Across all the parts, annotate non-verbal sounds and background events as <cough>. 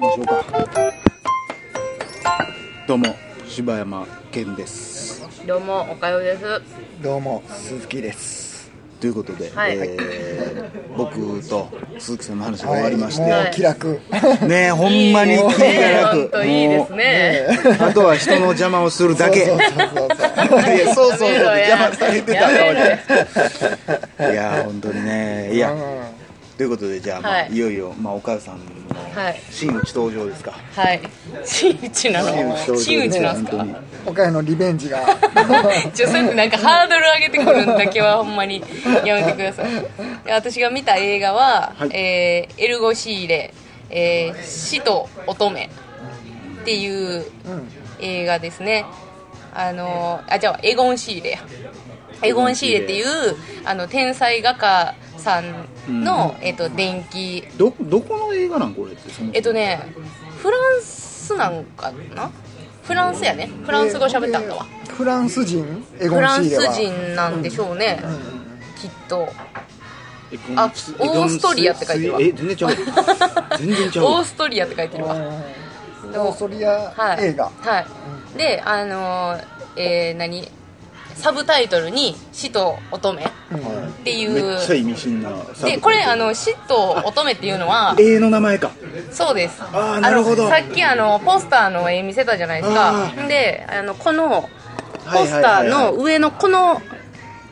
ましょうか。どうも柴山健です。どうもおかよです。どうも鈴木です。ということで、はい。えー僕と鈴木さんの話が終わりまして、もはい。う気楽。ねえほんまに気楽。いいですね。もうあとは人の邪魔をするだけ。そうそうそうそう。いやそうそうそう。邪魔されてた。よいや本当にね。いやうん。ということでじゃあ、まあはい。い、よいよ、まあ、お母さんのはい。真打ち登場ですか。はい。真打ちなの？真打ち登場真打ちなんすか？本当に。岡山のリベンジが。ちょそれなんかハードル上げてくるんだけはほんまにやめてください。<laughs> で私が見た映画は、はい。えーエルゴシーレ、えー死と乙女っていううん。映画ですね。あのあじゃあエゴン・シーレや。エゴン・シーレっていうあの天才画家さんの、えっと電気。どどこの映画なんこれってえっとねフランスなんかな？フランスやね。フランス語喋ったんだわでフランス人？エゴフランスンシーレは。人なんでしょうね、きっと。あえオーストリアって書いてるわ。え全然ちゃう。<laughs> 全然ちゃう。オーストリアって書いてるわ。うんオーストリアはい。映画はい。であのーえー、何？サブタイトルに「死と乙女」っていめうっちゃ意味深なでこれあの死と乙女っていうのは絵の名前か。そうです。あーなるほど。のさっきあのポスターの絵見せたじゃないですか。あであのこのはい。ポスターの上のこの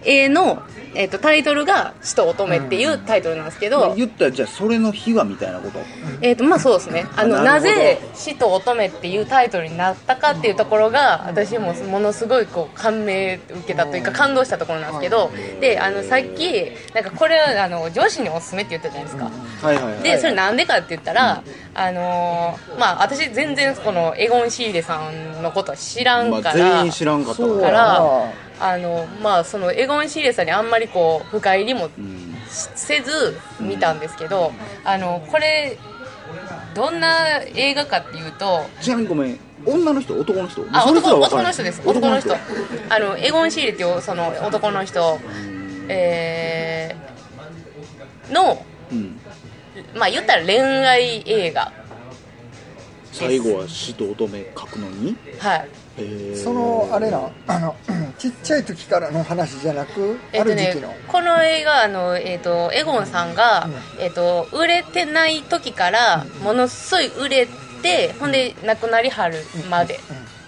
絵の、えっとタイトルが「死と乙女」っていうタイトルなんですけど、言ったらじゃあそれの秘話みたいなこと？えーとまあそうですね。あのなぜ「死と乙女」っていうタイトルになったかっていうところが私もものすごいこう感銘受けたというか感動したところなんですけどであのさっきなんかこれはあの上司におすすめって言ったじゃないですか。はいはいはい。でそれなんでかって言ったら、あのーまあ私全然このエゴン・シーレさんのことは知らんまあ、から、全員知らんかったから。なあのまあそのエゴン・シーレさんにあんまりこう深入りもうん。せず見たんですけど、あのこれどんな映画かっていうとちなみにごめん女の人男の人？あ男男の人です。男の人。あのエゴン・シーレっていうその男の人えーのうん。まあ言ったら恋愛映画最後は死と乙女書くのに？はい。えー。そのあれなあの <clears throat> ちっちゃい時からの話じゃなくあえっとねる時期の？この映画あの、えっとエゴンさんが、えっと売れてない時からものすごい売れてほんで亡くなりはるまで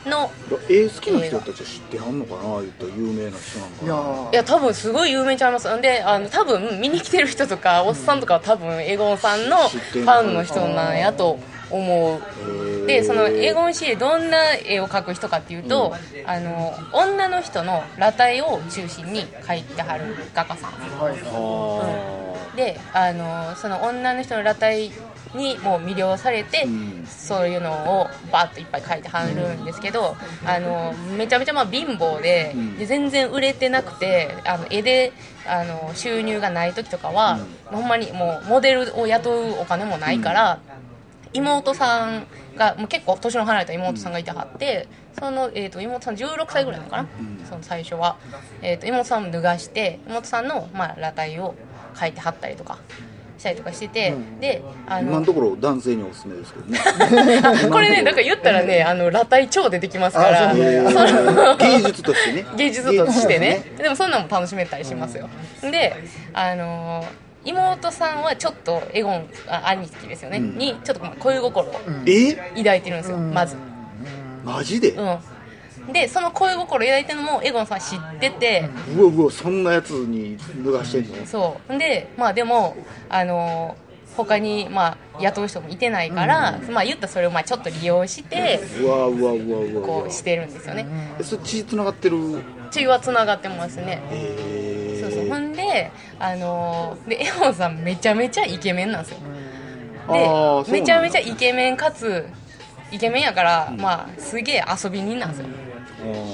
の絵好きな人たちは知ってはんのかな？言ったら有名な人なんかいやなー。いや多分すごい有名ちゃいます。んであの多分見に来てる人とかおっさんとかは多分エゴンさんのフのァンの人なんやと思う。でそのエゴン・シーレどんな絵を描く人かっていうと、あの女の人の裸体を中心に描いてはる画家さん。あであのその女の人の裸体にもう魅了されて、うん。そういうのをバッといっぱい描いてはるんですけど、あのめちゃめちゃまあ貧乏で,、ん。で全然売れてなくてあの絵であの収入がない時とかは、ほんまにもうモデルを雇うお金もないから、妹さんがもう結構年の離れた妹さんがいてはって、その、えー、と妹さん16歳ぐらいなのかな、その最初は、えー、と妹さんを脱がして妹さんの、まあ、裸体を描いてはったりとかしたりとかしてて、であーの今のところ男性におすすめですけどね。あ <laughs> これねだから言ったらねあの裸体超出てきますから <laughs> 芸術としてね。芸術としてね。でもそんなんも楽しめたりしますよ、であのー妹さんはちょっとエゴンあ兄貴ですよね、うん。にちょっとまあ恋心をえ？抱いてるんですよ、まず。マジで？うん。でその恋心を抱いてるのもエゴンさん知ってて、うわうわそんなやつに脱がしてんの？そう。でまあでもあの他にまあ雇う人もいてないから、まあ言ったらそれをまあちょっと利用してうわうわうわうわこうしてるんですよね。えそれ血つながってる？血はつながってますね。えそうそうほんであのでエゴンさんめちゃめちゃイケメンなんですよ。でめちゃめちゃイケメンかつイケメンやから、まあすげえ遊び人なんですよ。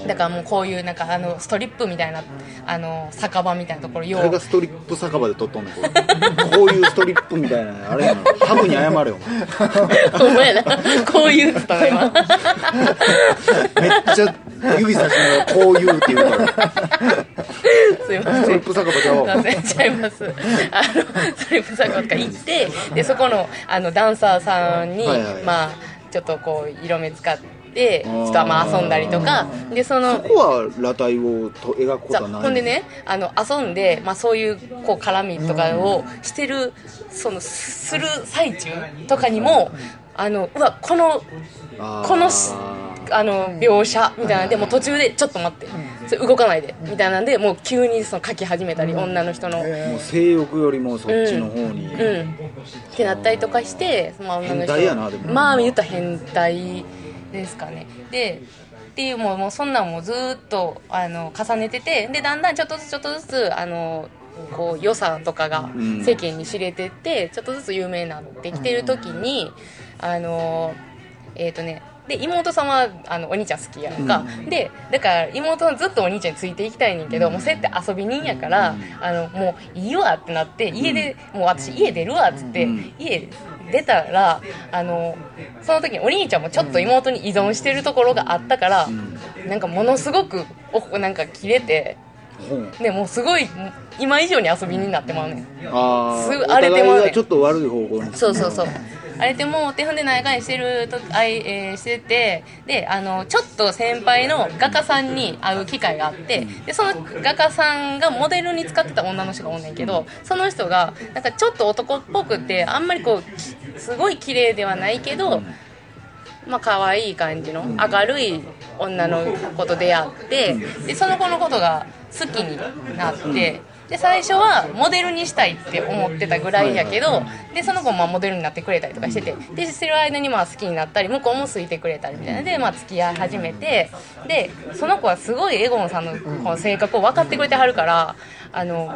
だからもうこういうなんかあのストリップみたいなあの酒場みたいなところよ誰がストリップ酒場で撮っとんねんこれ。こういうストリップみたいなあれやな。ハブに謝れよお前。<laughs> ほんまやな。こういうっつったの今 <laughs> めっちゃ指さしながらこう言うって言うからすいません。スリップ酒場ちゃうわ忘れちゃいます。あのスリップサークルとか行ってでそこのあのダンサーさんに、はいはい。まあちょっとこう色目使ってちょっとまあ遊んだりとかでそのそこは裸体をと描くことさはないほんでねあの遊んで、まあ、そういうこう絡みとかをしてる、そのすする最中とかにもあのうわこのあー。このしあの描写みたいな。ん。でもう途中でちょっと待って。それ動かないで。みたいなんでもう急にその書き始めたり女の人の。もう性欲よりもそっちの方に、うん、ってなったりとかして、まあ、女の人。変態やなでも。まあ言ったら変態ですかね。でっていうもうもうそんなんもずーっとあの重ねててでだんだんちょっとずつちょっとずつあのこう良さとかがうん。世間に知れてって、ちょっとずつ有名になってきてる時に、あのえっ、とねで妹さんはあのお兄ちゃん好きやんか、でだから妹はずっとお兄ちゃんについていきたいねんけど、もうそうやって遊び人やから、あのもういいわってなって家で、もう私家出るわっつって、うん。家出たらあのその時にお兄ちゃんもちょっと妹に依存してるところがあったから、なんかものすごくおなんか切れてでもうすごい今以上に遊びになってまうねん。あすぐー。お荒れてまうねちょっと悪い方向に。そうそうそうあれでもう手でないしてるとあい、えーしててであのちょっと先輩の画家さんに会う機会があってでその画家さんがモデルに使ってた女の人がおんねんけどその人がなんかちょっと男っぽくてあんまりこうきすごい綺麗ではないけど、まあ可愛い感じの明るい女の子と出会ってでその子のことが好きになってで最初はモデルにしたいって思ってたぐらいやけどでその子もまあモデルになってくれたりとかしててでしてる間にまあ好きになったり向こうも好いてくれたりみたいなでまあ付き合い始めてでその子はすごいエゴンさんのこの性格を分かってくれてはるからあの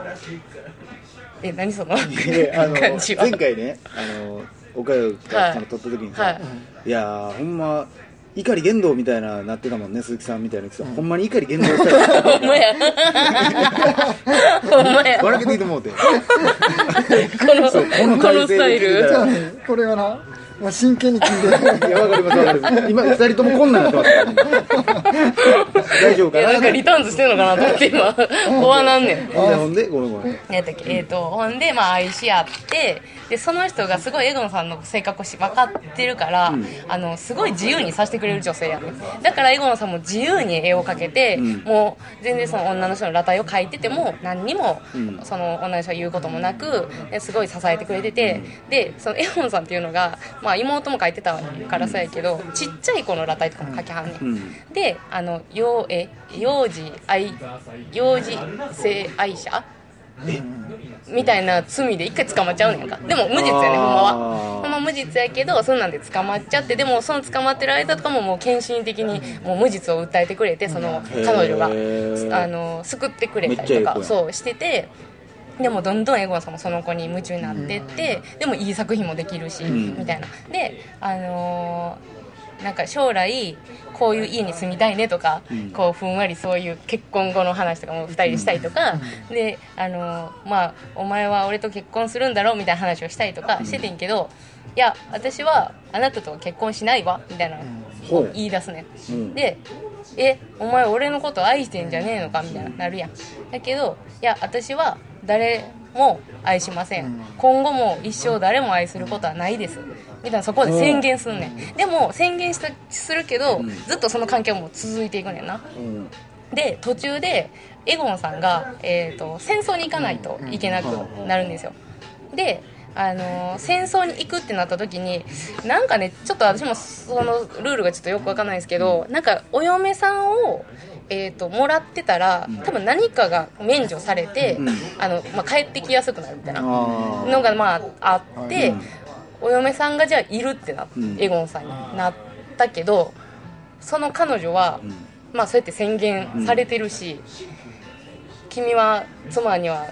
え何そのであの <laughs> 感じは。前回ねあの岡山撮った時にさ、はい。い、やーほんま怒り言動みたいななってたもんね鈴木さんみたいな人、ほんまに怒り言動したらほんまや。ほんまや。笑けていいと思うて。このこのこのスタイル。これはな、まあ、真剣に聞いていやわかりますわかります。今二人ともこんなんなってますから大丈夫かな？なんかリターンズしてんのかなと思って今終わなんねん。ほんでほんでごめんごめん。何やったっけ？えー、とほんで、まあ、愛し合ってでその人がすごいエゴンさんの性格をし分かってるから、あのすごい自由にさせてくれる女性やねん。だからエゴンさんも自由に絵を描けて、ん。もう全然その女の人の裸体を描いてても何にも、ん。その女の人が言うこともなくですごい支えてくれてて、でそのエゴンさんっていうのが、まあ、妹も描いてたからそうやけどちっちゃい子の裸体とかも描きはんねん、うん。であの幼え幼児愛幼児性愛者？みたいな罪で一回捕まっちゃうねんか。でも無実やねほんまは。ほんま無実やけどそんなんで捕まっちゃってでもその捕まってる間とかももう献身的にもう無実を訴えてくれてその彼女があの救ってくれたりとかそうしててでもどんどんエゴンさんもその子に夢中になってって、でもいい作品もできるし、ん。みたいな。であのーなんか将来こういう家に住みたいねとか、ん。こうふんわりそういう結婚後の話とかも2人でしたりとか、であのーまあお前は俺と結婚するんだろうみたいな話をしたりとかしててんけど、いや私はあなたとは結婚しないわみたいな。言い出すね、うん。でえお前俺のこと愛してんじゃねえのかみたいななるやん。だけどいや私は誰も愛しません、今後も一生誰も愛することはないです。みたいなそこで宣言すんねん。でも宣言したするけど、ずっとその関係はもう続いていくねんな。うん。で途中でエゴンさんが、えー、と戦争に行かないといけなくなるんですよ。であのー戦争に行くってなった時になんかねちょっと私もそのルールがちょっとよくわかんないんですけどなんかお嫁さんを、えー、ともらってたら多分何かが免除されて、うん。あのまあ、帰ってきやすくなるみたいなあのがまああって、うん。お嫁さんがじゃあいるってなっうん。エゴンさんになったけどその彼女は、ん。まあそうやって宣言されてるし、君は妻には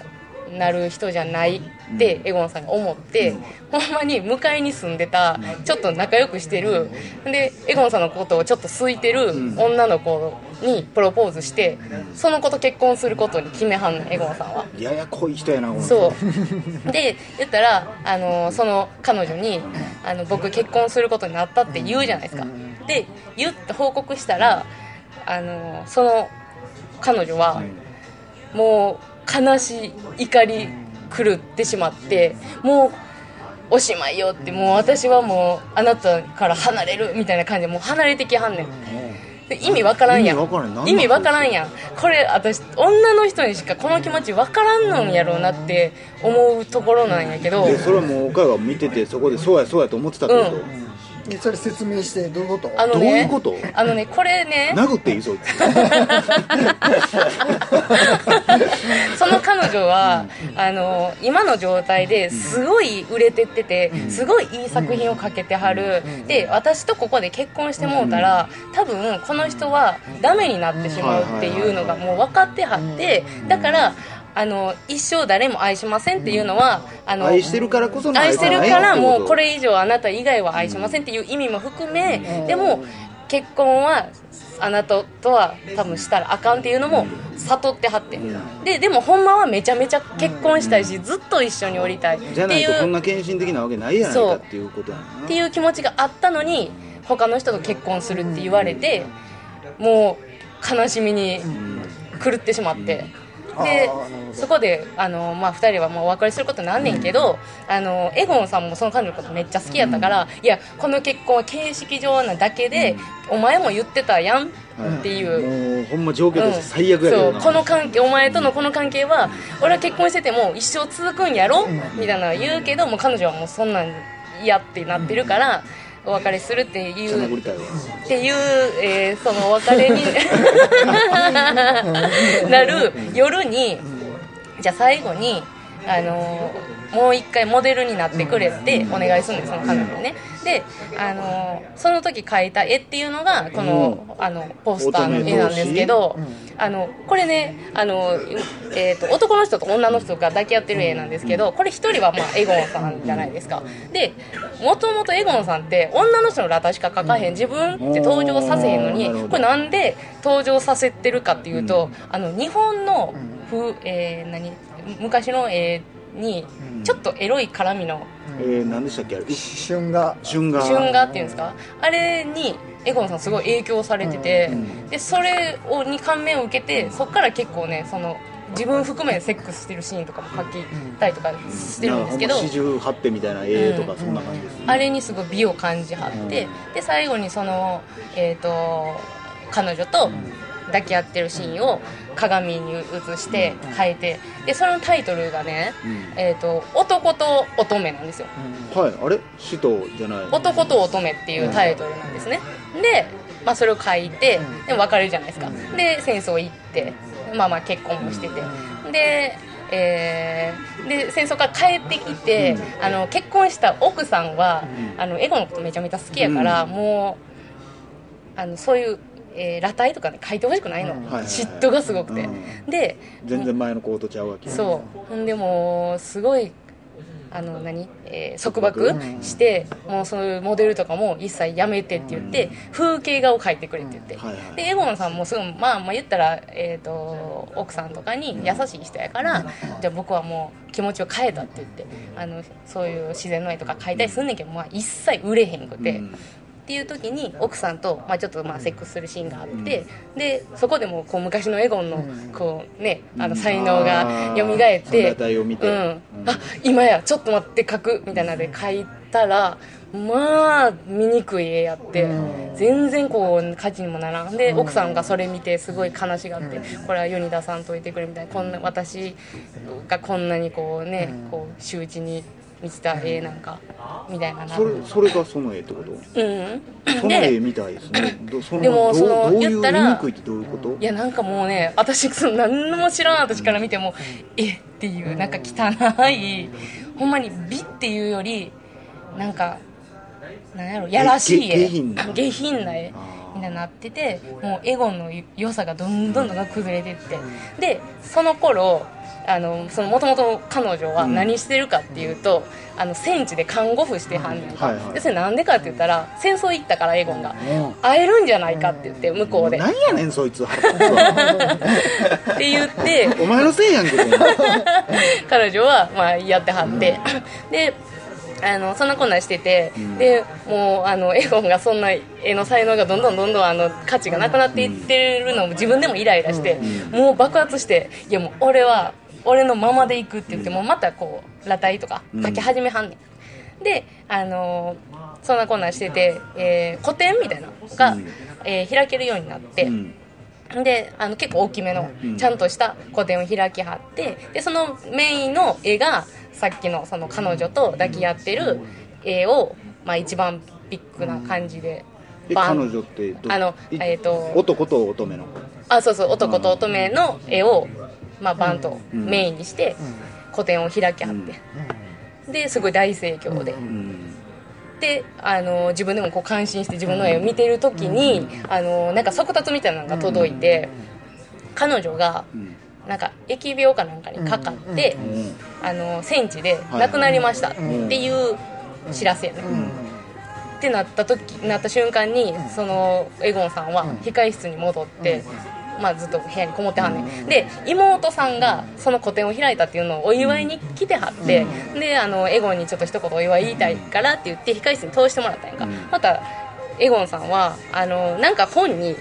なる人じゃないってエゴンさんが思って、ほんまに向かいに住んでたちょっと仲良くしてる。でエゴンさんのことをちょっと好いてる女の子にプロポーズしてその子と結婚することに決めはんのエゴンさんは。ややこい人やなそう。で言ったらあのその彼女にあの僕結婚することになったって言うじゃないですか。で言って報告したらあのその彼女はもう悲しい怒り狂ってしまってもうおしまいよってもう私はもうあなたから離れるみたいな感じでもう離れてきはんねん。で意味わからんやん。意味わからん。やん。これ私女の人にしかこの気持ちわからんのんやろうなって思うところなんやけど。でそれはもう岡が見ててそこでそうやそうやと思ってたってこと、うん。えそれ説明してどういうこと？どうあのねいうこと？あのねこれね。殴っていい？そいつ。<laughs> その彼女は、あの今の状態ですごい売れてってて、すごいいい作品をかけてはる、で私とここで結婚してもうたら、多分この人はダメになってしまうっていうのがもう分かってはってだからあの一生誰も愛しませんっていうのはあの愛してるからこその愛してるからもうこれ以上あなた以外は愛しませんっていう意味も含め、でも結婚はあなたとは多分したらあかんっていうのも悟ってはって、ででもほんまはめちゃめちゃ結婚したいし、ずっと一緒におりたいってじゃないとこんいうな献身的なわけないやないかっていうことやな。っていう気持ちがあったのに他の人と結婚するって言われてもう悲しみに狂ってしまって。であーなるほど。そこであの、まあ、2人はもうお別れすることになんねんけど、あのエゴンさんもその彼女のことめっちゃ好きやったから、いやこの結婚は形式上なだけで、お前も言ってたやんっていう。もうほんま状況として最悪やそうこの関係お前とのこの関係は俺は結婚してても一生続くんやろ、みたいなの言うけどもう彼女はもうそんなん嫌ってなってるから、お別れするっていう。っていう、えーそのお別れに <laughs> <laughs> なる夜にじゃあ最後に、あのーもう一回モデルになってくれってお願いするんですその彼女にね。で、あのーその時描いた絵っていうのがこの,、あのポスターの絵なんですけど、あのこれねあの、えー、と男の人と女の人が抱き合ってる絵なんですけどこれ一人はまあエゴンさんじゃないですか。でもともとエゴンさんって女の人の裸体しか描かへん自分って登場させへんのにこれなんで登場させてるかっていうと、あの日本の風、えー何昔の絵にちょっとエロい絡みのえー、何でしたっけ？あれ。旬が春画春画っていうんですか？あれにエゴンさんすごい影響されてて、でそれをに感銘を受けてそこから結構ねその自分含めセックスしてるシーンとかも描きたりとかしてるんですけど、四十八手みたいな絵とかそんな感じですね、あれにすごい美を感じはって、で最後にその、えー、と彼女と抱き合ってるシーンを鏡に映して描いて。でそのタイトルがね「えー、と男と乙女」なんですよ。はいあれ？使徒じゃない。男と乙女っていうタイトルなんですね。で、まあ、それを書いてでも別れるじゃないですか。で戦争行ってまあまあ結婚もしてて。でえーで戦争から帰ってきて、あの結婚した奥さんは、あのエゴのことめちゃめちゃ好きやから、もうあのそういう、えー裸体とかね書いてほしくないの、はいはい嫉妬がすごくて、うん。で全然前のコートちゃうわけそう。でもうすごいあの何、えー束縛して、もうそういうモデルとかも一切やめてって言って、風景画を描いてくれって言って、はいはいでエゴンさんもすごい、まあ、まあ言ったら、えー、と奥さんとかに優しい人やから、じゃあ僕はもう気持ちを変えたって言ってあのそういう自然の絵とか描いたりすんねんけど、まあ、一切売れへんくて。うんっていう時に奥さんと、まあ、ちょっとまあセックスするシーンがあって、でそこでもこう昔のエゴンのこう、ね、あの才能が蘇って、うん。あ今やちょっと待って書くみたいなので書いたらまあ醜い絵やって、全然こう価値にもならん。で奥さんがそれ見てすごい悲しがって、これは世に出さんといてくれみたいな。こんな私がこんなにこうね、こう周知に満ちた絵なんかみたいな。なそれそれがその絵ってこと？うん。その絵でみたいですね。でもどうその言ったら醜いってどういうこと？いやなんかもうね私その何も知らん私から見てもえっていうなんか汚いほんまに美っていうよりなんかなんやろやらしい絵。下品な。下品な絵みたいになっててもうエゴンの良さがどんどんどんどん崩れてって。でその頃あのそのもともと彼女は何してるかっていうと、あの戦地で看護婦してはんねんか、はいはい。でそれなんでかって言ったら戦争行ったからエゴンがうん。会えるんじゃないかって言って向こうで。なんやねんそいつ腹立つわって言ってお前のせいやんけど <laughs> 彼女はまあやってはって、であのそんなこんなんしてて、うん。でもうあのエゴンがそんな絵の才能がどんどんどんどんあの価値がなくなっていってるのも自分でもイライラして、もう爆発していやもう俺は俺のままでいくって言って、もうまたこう裸体とか描き始めはんねん、であのそんなこんなんしてて、えー個展みたいなのが、うん。えー開けるようになって、うん。であの結構大きめのうん。ちゃんとした個展を開きはってでそのメインの絵がさっきのその彼女と抱き合ってる絵を、まあ、一番ビッグな感じでえバン。彼女ってどあのいえっと男と乙女の？あそうそう男と乙女の絵を、まあ、バンとうんメインにして個展を開きはって、ですごい大盛況で。うんであの自分でもこう感心して自分の絵を見てる時に、あのなんか速達みたいなのが届いて、彼女がうん。なんか疫病かなんかにかかって、うんあの戦地ではい。亡くなりましたっうんていう知らせやね、ってなった時なった瞬間にそのエゴンさんは控室に戻って、まあ、ずっと部屋にこもってはんねん。で妹さんがその個展を開いたっていうのをお祝いに来てはって、であのエゴンにちょっと一言お祝い言いたいからって言って控室に通してもらったんやんか、うん。またエゴンさんはあのなんか本にい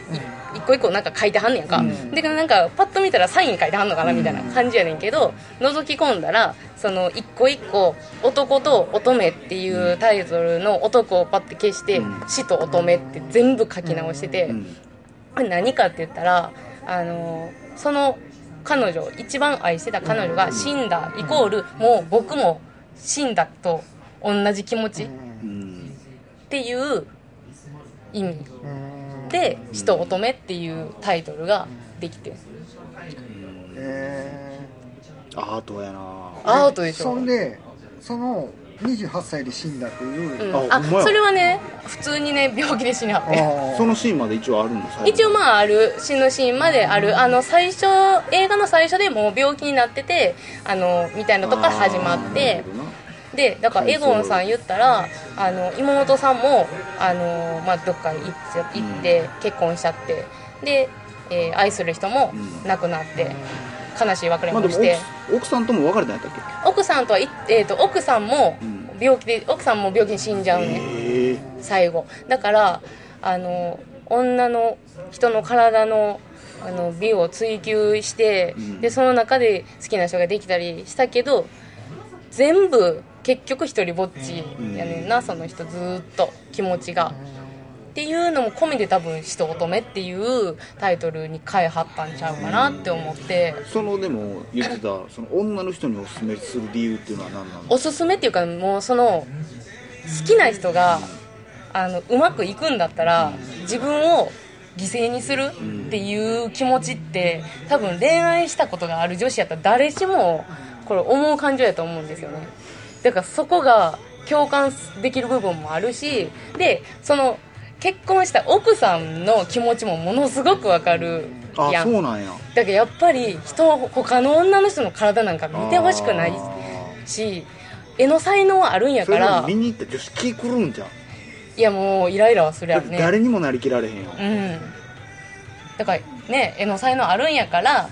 一個一個なんか書いてはんねやんか、でなんかパッと見たらサイン書いてはんのかなみたいな感じやねんけど覗き込んだらその一個一個「男と乙女」っていうタイトルの男をパッて消してうん「死と乙女」って全部書き直してて、何かって言ったらあのその彼女一番愛してた彼女が死んだイコールもう僕も死んだと同じ気持ち。っうんていう意味。で「死と乙女」っていうタイトルができて。えアートやな。アートでしょ。そんでその28歳で死んだという、うん、あそれはね普通にね病気で死にはってそのシーンまで一応あるんです一応まあある死ぬシーンまである。あの最初映画の最初でもう病気になっててあのみたいなとこから始まって。でだからエゴンさん言ったらあの妹さんもあの、まあ、どっか行っ行って結婚しちゃって。で、えー愛する人も亡くなって悲しい別れまあでももして、奥奥さんとも別れたんやったっけ？奥さんとはい、えー、と奥さんもうん。病気で奥さんも病気に死んじゃうね、ええ最後。だからあの女の人の体のあの美を追求して、うん。でその中で好きな人ができたりしたけど全部結局一人ぼっちやねんな、その人ずーっと。気持ちが。っていうのも込みで多分「死と乙女」っていうタイトルに変えはったんちゃうかなって思って。そのでも言ってたその女の人におすすめする理由っていうのは何なのおすすめっていうかもうその好きな人があのうまくいくんだったら自分を犠牲にするっていう気持ちって多分恋愛したことがある女子やったら誰しもこれ思う感情やと思うんですよね。だからそこが共感できる部分もあるしでその結婚した奥さんの気持ちもものすごくわかるあやん。そうなんや。だけどやっぱり人他の女の人の体なんか見てほしくないあし絵の才能はあるんやから。見に行った女子気狂うんじゃん。いやもうイライラはするやろね。誰にもなりきられへんよ。うん。だからね絵の才能あるんやから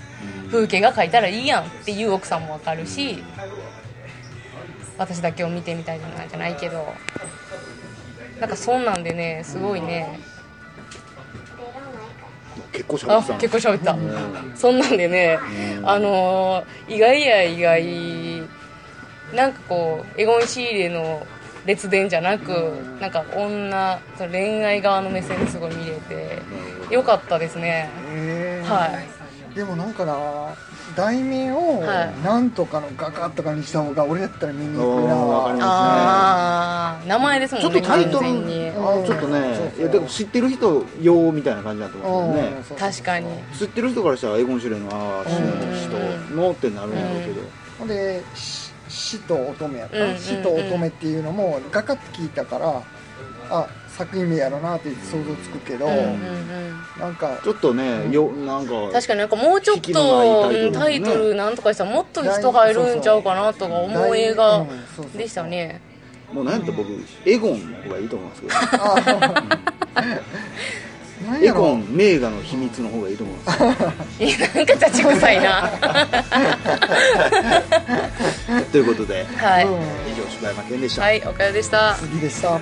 風景が描いたらいいやんっていう奥さんもわかるし私だけを見てみたいじゃないじゃないけどなんかそんなんでねすごいね。結構しゃべあってたの。結構喋った。うんそんなんでねうん。あのー意外や意外。なんかこうエゴン・シーレの列伝じゃなくなんか女恋愛側の目線ですごい見れてよかったですね。えー。はい。でもなんかな題名をはい。なんとかの画家とかにした方が俺やったら見に行くおーわかりなああ名前ですもんちょねっとタイトルあちょっとねいやでも知ってる人用みたいな感じだと思うんですよね。確かに。知ってる人からしたらエゴン・シュレのああ死の人のってなるんやろうけど。ほんでし死と乙女やった、うんうんうん。死と乙女っていうのも画家って聞いたからあ作品名やろなって想像つくけど、うんうんうん。なんかちょっとねよなんか確かになんかもうちょっとうんタイトルなんとかしたらもっと人入るんちゃうかなとか思う映画うん。そうそうそうでしたね。もうなんやったら僕エゴンの方がいいと思いますけど。<laughs> エコン名画の秘密の方がいいと思います。<laughs> いやなんか立ち臭いな。<laughs> ということではい、うん以上柴山健でした、はいおかよでした。次でした